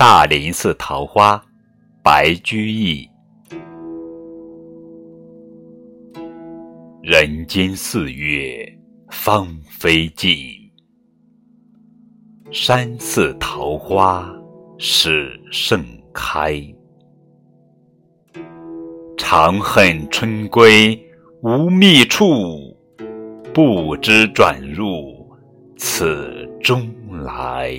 大林寺桃花白居易。人间四月芳菲尽山寺桃花始盛开。长恨春归无觅处不知转入此中来。